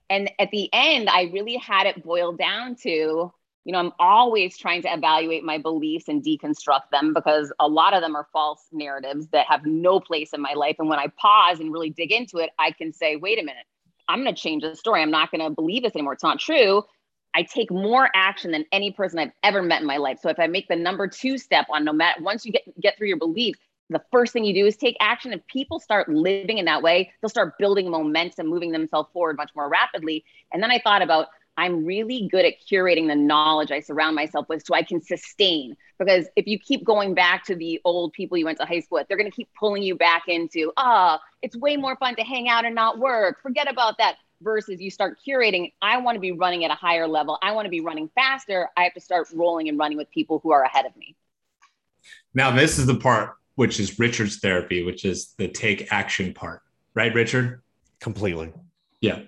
S3: And at the end, I really had it boiled down to, you know, I'm always trying to evaluate my beliefs and deconstruct them because a lot of them are false narratives that have no place in my life. And when I pause and really dig into it, I can say, wait a minute, I'm going to change the story. I'm not going to believe this anymore. It's not true I take more action than any person I've ever met in my life. So if I make the number two step on no matter once you get get through your beliefs, the first thing you do is take action. If people start living in that way, they'll start building momentum, moving themselves forward much more rapidly. And then I thought about I'm really good at curating the knowledge I surround myself with so I can sustain. Because if you keep going back to the old people you went to high school with, they're going to keep pulling you back into, ah, oh, it's way more fun to hang out and not work. Forget about that versus you start curating i want to be running at a higher level i want to be running faster i have to start rolling and running with people who are ahead of me
S2: now this is the part which is richard's therapy which is the take action part right richard
S1: completely
S2: yeah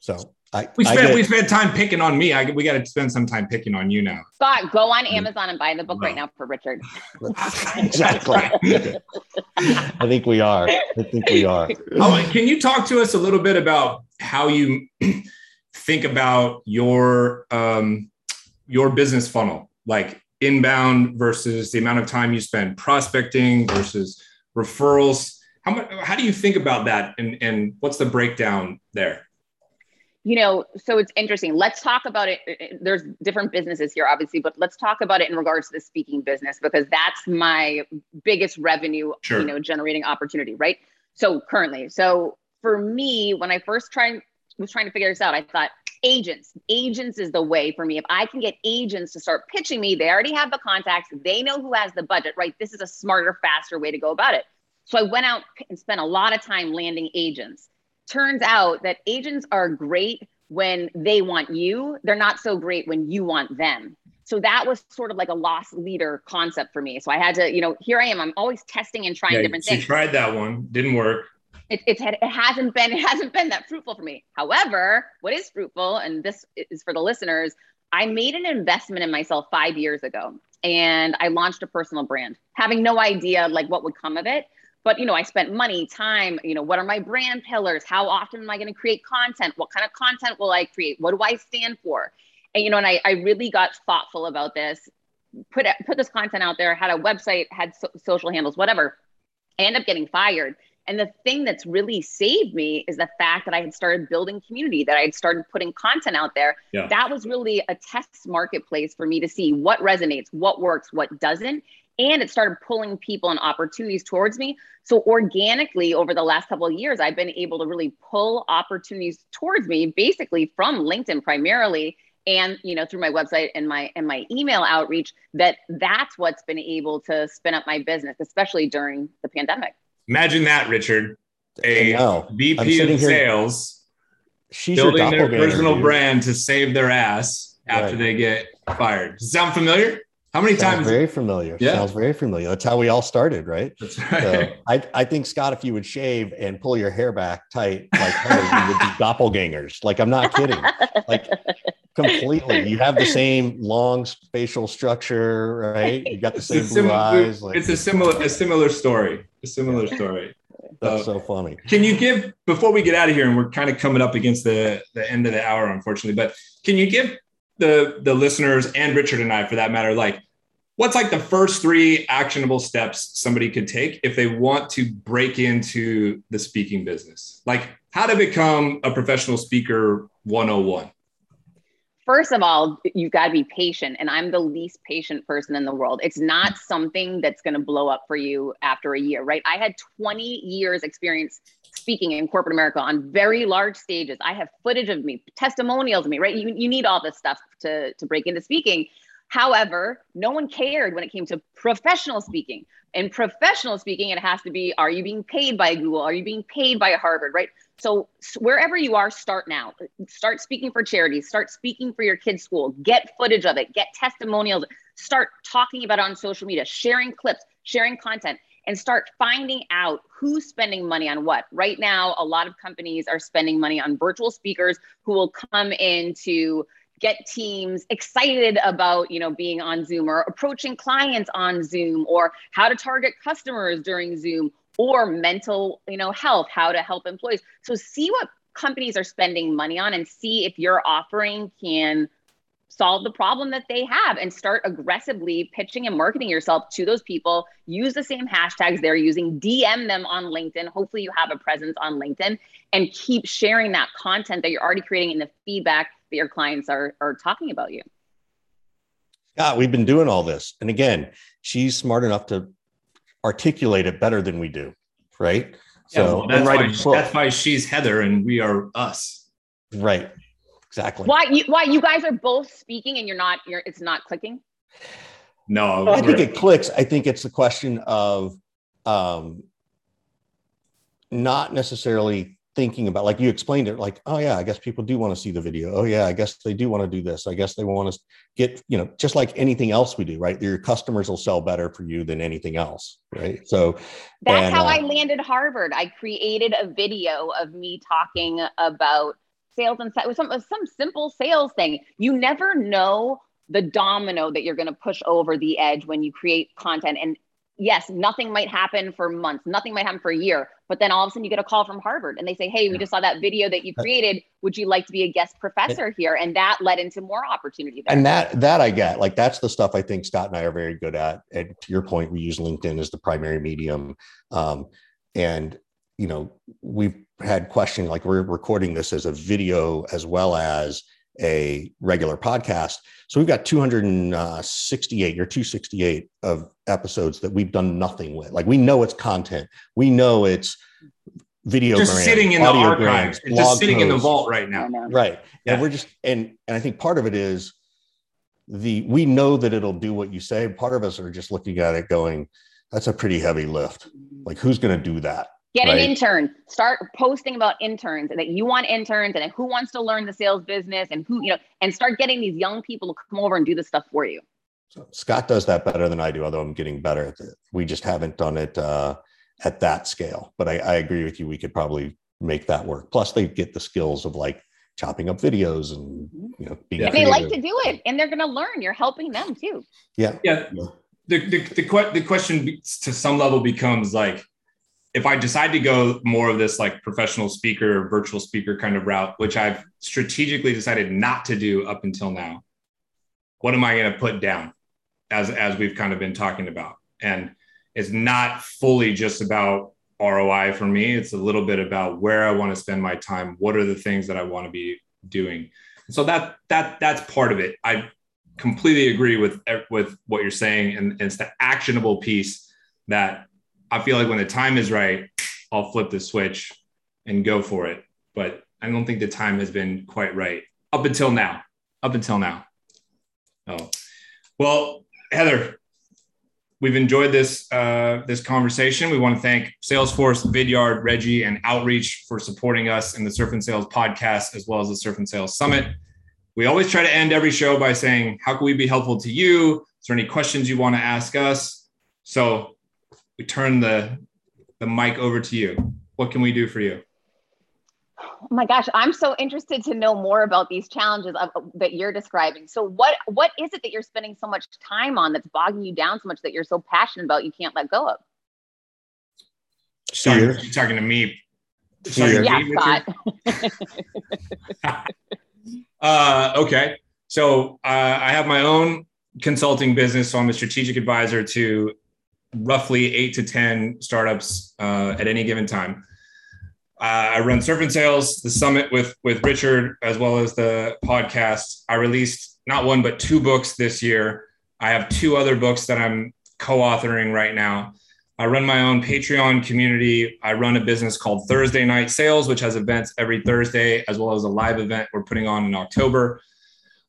S1: so I,
S2: we spent get, we spent time picking on me. I, we got to spend some time picking on you now.
S3: Scott, go on mm-hmm. Amazon and buy the book no. right now for Richard.
S1: exactly. I think we are. I think we are.
S2: Oh, can you talk to us a little bit about how you think about your um, your business funnel, like inbound versus the amount of time you spend prospecting versus referrals? How much? How do you think about that, and and what's the breakdown there?
S3: you know, so it's interesting. Let's talk about it. There's different businesses here, obviously, but let's talk about it in regards to the speaking business because that's my biggest revenue, sure. you know, generating opportunity, right? So currently, so for me, when I first tried was trying to figure this out, I thought agents, agents is the way for me. If I can get agents to start pitching me, they already have the contacts, they know who has the budget, right? This is a smarter, faster way to go about it. So I went out and spent a lot of time landing agents turns out that agents are great when they want you, they're not so great when you want them. So that was sort of like a lost leader concept for me. So I had to, you know, here I am. I'm always testing and trying yeah, different things.
S2: You tried that one, didn't work.
S3: It, it's it hasn't been it hasn't been that fruitful for me. However, what is fruitful, and this is for the listeners, I made an investment in myself five years ago, and I launched a personal brand, having no idea like what would come of it. but you know i spent money time you know what are my brand pillars? How often am i going to create content? What kind of content will i create? What do i stand for? And you know and i, I really got thoughtful about this put put this content out there had a website had so- social handles whatever i end up getting fired and the thing that's really saved me is the fact that I had started building community, that I had started putting content out there. Yeah. That was really a test marketplace for me to see what resonates, what works, what doesn't. And it started pulling people and opportunities towards me. So organically over the last couple of years, I've been able to really pull opportunities towards me, basically from LinkedIn primarily and you know through my website and my and my email outreach that that's what's been able to spin up my business especially during the pandemic
S2: Imagine that, Richard. A VP of sales She's building their personal dude. brand to save their ass after right. they get fired. Does sound familiar? How many
S1: Sounds
S2: times?
S1: Very familiar. Yeah. Sounds very familiar. That's how we all started, right? That's right. So I, I think Scott, if you would shave and pull your hair back tight, like her, you would be doppelgangers. Like I'm not kidding. Like completely. You have the same long facial structure, right? You got the same blue eyes.
S2: Like, it's a similar a similar story. A similar story.
S1: That's so, so funny.
S2: Can you give before we get out of here, and we're kind of coming up against the the end of the hour, unfortunately, but can you give the the listeners and Richard and I, for that matter, like what's like the first three actionable steps somebody could take if they want to break into the speaking business? Like how to become a professional speaker 101
S3: first of all, you've got to be patient. And I'm the least patient person in the world. It's not mm. something that's going to blow up for you after a year, right? I had 20 years experience speaking in corporate America on very large stages. I have footage of me, testimonials of me, right? You, you need all this stuff to, to break into speaking. However, no one cared when it came to professional speaking. In professional speaking, it has to be are you being paid by Google? Are you being paid by Harvard, right? So, wherever you are, start now. Start speaking for charities, start speaking for your kids' school, get footage of it, get testimonials, start talking about it on social media, sharing clips, sharing content, and start finding out who's spending money on what. Right now, a lot of companies are spending money on virtual speakers who will come in to get teams excited about you know being on zoom or approaching clients on zoom or how to target customers during zoom or mental you know health how to help employees. So see what companies are spending money on and see if your offering can solve the problem that they have and start aggressively pitching and marketing yourself to those people. Use the same hashtags they're using. Dm them on linkedin. Hopefully you have a presence on linkedin and keep sharing that content that you're already creating in the feedback that your clients are, are talking about you.
S1: Yeah we've been doing all this. And again she's smart enough to articulate it better than we do, right?
S2: Yeah, so well, that's, why, that's why she's Heather and we are us.
S1: Right. Exactly.
S3: Why you why you guys are both speaking and you're not you're it's not clicking?
S2: No,
S1: I think it clicks. I think it's a question of um not necessarily thinking about like you explained it like oh yeah i guess people do want to see the video. Oh yeah i guess they do want to do this. I guess they want to get you know just like anything else we do right? Your customers will sell better for you than anything else right? So
S3: that's and, how uh, i landed harvard. I created a video of me talking about sales and some some simple sales thing. You never know the domino that you're going to push over the edge when you create content and yes, nothing might happen for months, nothing might happen for a year, but then all of a sudden you get a call from Harvard and they say, Hey, we just saw that video that you created. Would you like to be a guest professor here? And that led into more opportunity.
S1: There. And that that I get. Like that's the stuff I think Scott and I are very good at. And to your point, we use LinkedIn as the primary medium. Um, and you know, we've had questions like we're recording this as a video as well as a regular podcast. So we've got 268 or 268 of episodes that we've done nothing with. Like we know it's content. We know it's video
S2: just sitting in the archives. It's just sitting posts. in the vault right now.
S1: Right. Yeah. And we're just and and I think part of it is the we know that it'll do what you say. Part of us are just looking at it going, that's a pretty heavy lift. Like who's going to do that?
S3: Get right. an intern. Start posting about interns and that you want interns and who wants to learn the sales business and who, you know, and start getting these young people to come over and do the stuff for you.
S1: So Scott does that better than I do, although I'm getting better at it. We just haven't done it uh, at that scale. But I, I agree with you. We could probably make that work. Plus, they get the skills of like chopping up videos and you know
S3: being. Yeah. They like to do it, and they're going to learn. You're helping them too.
S1: Yeah.
S2: Yeah. The, the, the, the question to some level becomes like if I decide to go more of this like professional speaker, virtual speaker kind of route, which I've strategically decided not to do up until now, what am I going to put down as as we've kind of been talking about? And it's not fully just about ROI for me. It's a little bit about where I want to spend my time. What are the things that I want to be doing? So that that that's part of it. I completely agree with with what you're saying, and, and it's the actionable piece that I feel like when the time is right, I'll flip the switch and go for it. But I don't think the time has been quite right up until now. Up until now. Oh, well, Heather, we've enjoyed this uh, this conversation. We want to thank Salesforce, Vidyard, Regie, and Outreach for supporting us in the Surf and Sales podcast as well as the Surf and Sales Summit. We always try to end every show by saying, "How can we be helpful to you? Is there any questions you want to ask us?" So we turn the the mic over to you. What can we do for you?
S3: Oh my gosh, I'm so interested to know more about these challenges of, that you're describing. So what what is it that you're spending so much time on that's bogging you down so much that you're so passionate about you can't let go of?
S2: Sorry, you're talking to me.
S3: Sorry, yeah, Scott.
S2: uh, okay, so uh, I have my own consulting business, so I'm a strategic advisor to roughly eight to ten startups uh, at any given time. Uh, I run Surf and Sales, the summit with with Richard, as well as the podcast. I released not one but two books this year. I have two other books that I'm co-authoring right now. I run my own Patreon community. I run a business called Thursday Night Sales, which has events every Thursday, as well as a live event we're putting on in October.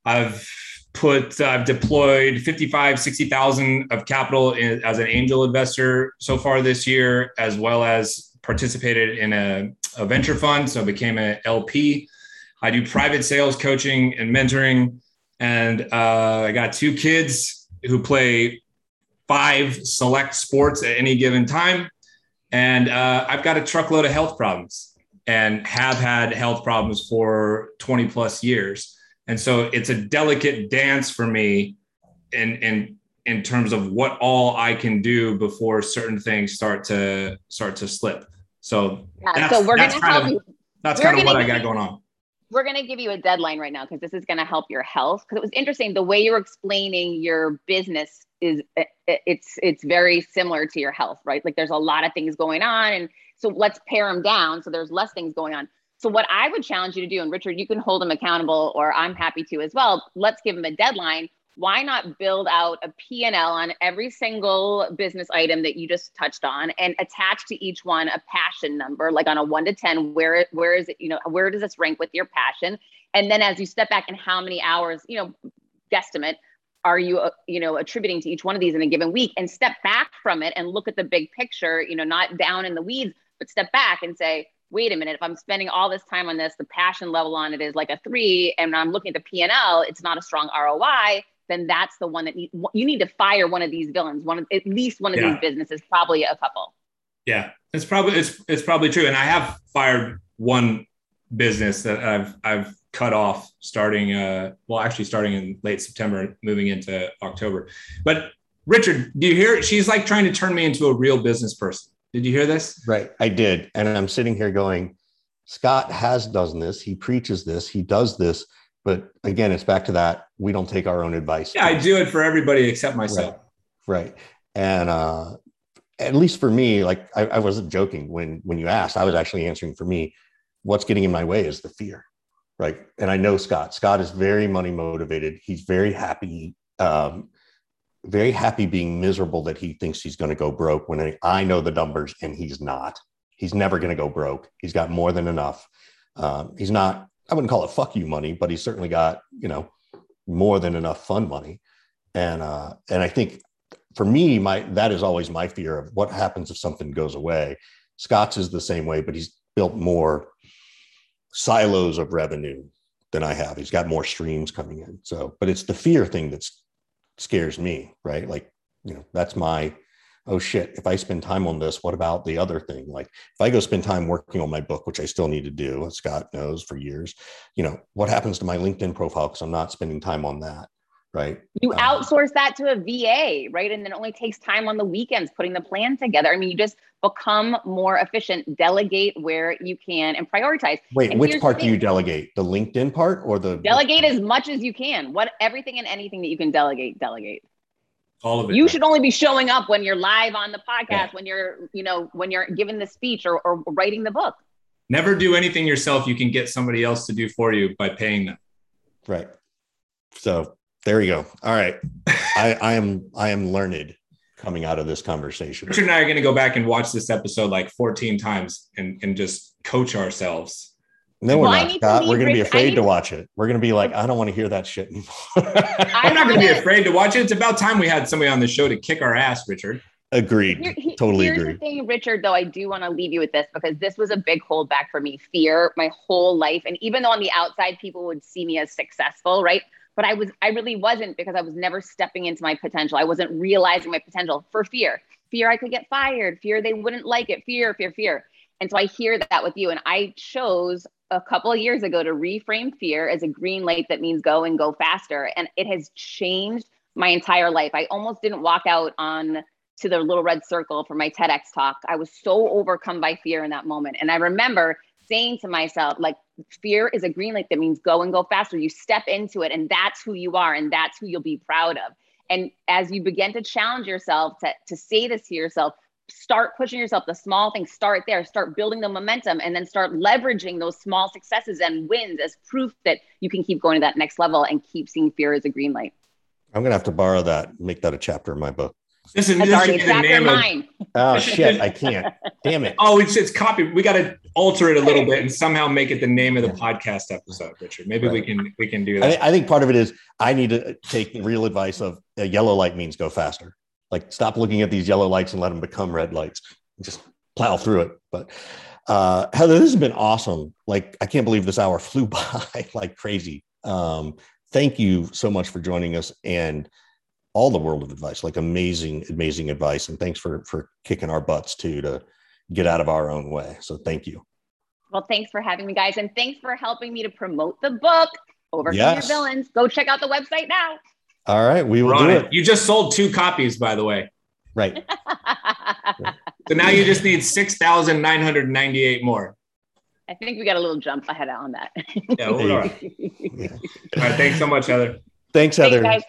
S2: I've put, I've deployed 55, 60,000 of capital in, as an angel investor so far this year, as well as participated in a, a venture fund, so I became an LP. I do private sales coaching and mentoring, and uh, I got two kids who play five select sports at any given time, and uh, I've got a truckload of health problems and have had health problems for 20 plus years. And so it's a delicate dance for me in, in in terms of what all I can do before certain things start to start to slip. So,
S3: yeah, so we're to help
S2: of,
S3: you.
S2: That's kind of what I got going on.
S3: We're going to give you a deadline right now because this is going to help your health. Because it was interesting the way you're explaining your business is it's it's very similar to your health, right? Like there's a lot of things going on, and so let's pare them down so there's less things going on. So what I would challenge you to do, and Richard, you can hold them accountable, or I'm happy to as well. Let's give them a deadline why not build out a P&L on every single business item that you just touched on and attach to each one a passion number like on a 1 to 10 where where is it you know where does this rank with your passion and then as you step back and how many hours you know guesstimate are you uh, you know attributing to each one of these in a given week and step back from it and look at the big picture you know not down in the weeds but step back and say wait a minute if i'm spending all this time on this the passion level on it is like a 3 and i'm looking at the P&L it's not a strong ROI then that's the one that need, you need to fire one of these villains. One of at least one of yeah. these businesses, probably a couple.
S2: Yeah, it's probably it's it's probably true. And I have fired one business that I've I've cut off starting uh well actually starting in late September, moving into October. But Richard, do you hear? She's like trying to turn me into a real business person. Did you hear this?
S1: Right, I did, and I'm sitting here going, Scott has done this. He preaches this. He does this but again, it's back to that we don't take our own advice.
S2: Yeah, I do it for everybody except myself.
S1: Right. right. And uh, at least for me, like I, I wasn't joking when when you asked, I was actually answering for me. What's getting in my way is the fear, right? And I know Scott. Scott is very money motivated. He's very happy, um, very happy being miserable that he thinks he's going to go broke. When I, know the numbers and he's not. He's never going to go broke. He's got more than enough. Um, he's not I wouldn't call it fuck you money, but he's certainly got, you know, more than enough fun money. And uh, and I think for me, my that is always my fear of what happens if something goes away. Scott's is the same way, but he's built more silos of revenue than I have. He's got more streams coming in. So, but it's the fear thing that scares me, right? Like, you know, that's my oh shit, if I spend time on this, what about the other thing? Like if I go spend time working on my book, which I still need to do, Scott knows for years, you know, what happens to my LinkedIn profile because I'm not spending time on that, right?
S3: You
S1: Um,
S3: outsource that to a VA, right? And then it only takes time on the weekends putting the plan together. I mean, you just become more efficient, delegate where you can, and prioritize.
S1: Wait,
S3: And
S1: which part do you delegate? The LinkedIn part or the
S3: Delegate as much as you can. What everything and anything that you can delegate, delegate.
S2: All of it.
S3: You should only be showing up when you're live on the podcast,
S1: Yeah.
S3: when you're, you know, when you're giving the speech or, or writing the book.
S2: Never do anything yourself. You can get somebody else to do for you by paying them.
S1: right? So there you go. All right, I, I am I am learned coming out of this conversation.
S2: Richard and I are going to go back and watch this episode like 14 times and, and just coach ourselves.
S1: No, we're
S3: Well,
S1: not.
S3: need to
S1: We're going to be afraid
S3: need
S1: to
S3: to-
S1: watch it. We're going to be like, I don't want to hear that shit anymore.
S3: I
S2: I'm not going to be afraid to watch it. It's about time we had somebody on the show to kick our ass, Richard.
S1: Agreed.
S3: Here- he-
S1: totally
S3: here's
S1: agree.
S3: the thing, Richard, though, I do want to leave you with this because this was a big holdback for me. Fear my whole life. And even though on the outside people would see me as successful, right? But I was, I really wasn't because I was never stepping into my potential. I wasn't realizing my potential for fear. Fear I could get fired, fear they wouldn't like it, fear, fear, fear. And so I hear that with you. And I chose a couple of years ago to reframe fear as a green light that means go and go faster. And it has changed my entire life. I almost didn't walk out on to the little red circle for my TEDx talk. I was so overcome by fear in that moment. And I remember saying to myself, like, fear is a green light that means go and go faster. You step into it, and that's who you are, and that's who you'll be proud of. And as you begin to challenge yourself to, to say this to yourself, start pushing yourself. The small things start there, start building the momentum, and then start leveraging those small successes and wins as proof that you can keep going to that next level and keep seeing fear as a green light.
S1: I'm going to have to borrow that, make that a chapter in my book.
S2: This is
S3: That's
S2: this
S3: already
S2: should be the name of.
S3: mine.
S1: Oh shit, I can't. Damn it.
S2: Oh, it's it's copy. We got to alter it a little bit and somehow make it the name of the podcast episode, Richard. Maybe we can we can do
S1: I,
S2: that.
S1: thi- I think part of it is I need to take the real advice of a yellow light means go faster. Like stop looking at these yellow lights and let them become red lights. Just plow through it. But uh, Heather, this has been awesome. Like I can't believe this hour flew by like crazy. Um, thank you so much for joining us and all the world of advice. Like amazing, amazing advice. And thanks for for kicking our butts too to get out of our own way. So thank you.
S3: Well, thanks for having me, guys. And thanks for helping me to promote the book, Overcome
S1: Yes.
S3: Your Villains. Go check out the website now.
S1: All right, we
S2: We're
S1: will
S2: on
S1: do
S2: it.
S1: it.
S2: You just sold two copies, by the way.
S1: Right.
S2: So now you just need six thousand nine hundred ninety-eight more.
S3: I think we got a little jump ahead on that.
S2: Yeah, we're all right.
S1: Yeah.
S2: All right. Thanks so much, Heather.
S1: Thanks,
S3: Thanks,
S1: Heather.
S3: guys.